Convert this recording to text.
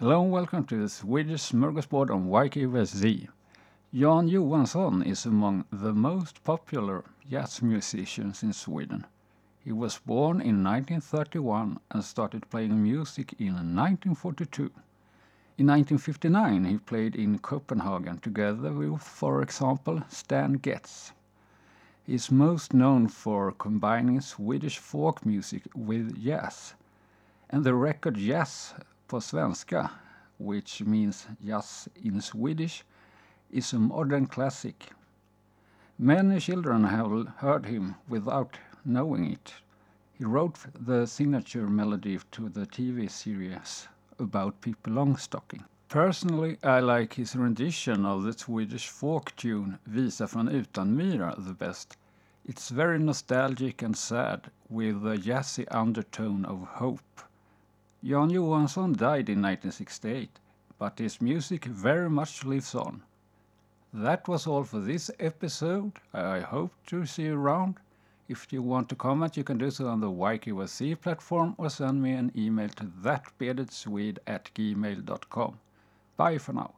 Hello and welcome to the Swedish Smorgasbord on YKYZ. Jan Johansson is among the most popular jazz musicians in Sweden. He was born in 1931 and started playing music in 1942. In 1959 he played in Copenhagen together with, for example, Stan Getz. He is most known for combining Swedish folk music with jazz. And the record Jazz på svenska, which means jazz in Swedish, is a modern classic. Many children have heard him without knowing it. He wrote the signature melody to the TV series about Pippi Longstocking. Personally, I like his rendition of the Swedish folk tune Visa från Utanmyra the best. It's very nostalgic and sad, with a jazzy undertone of hope. Jan Johansson died in 1968, but his music very much lives on. That was all for this episode. I hope to see you around. If you want to comment, you can do so on the YKYZ platform or send me an email to thatbeardedswede at gmail.com. Bye for now.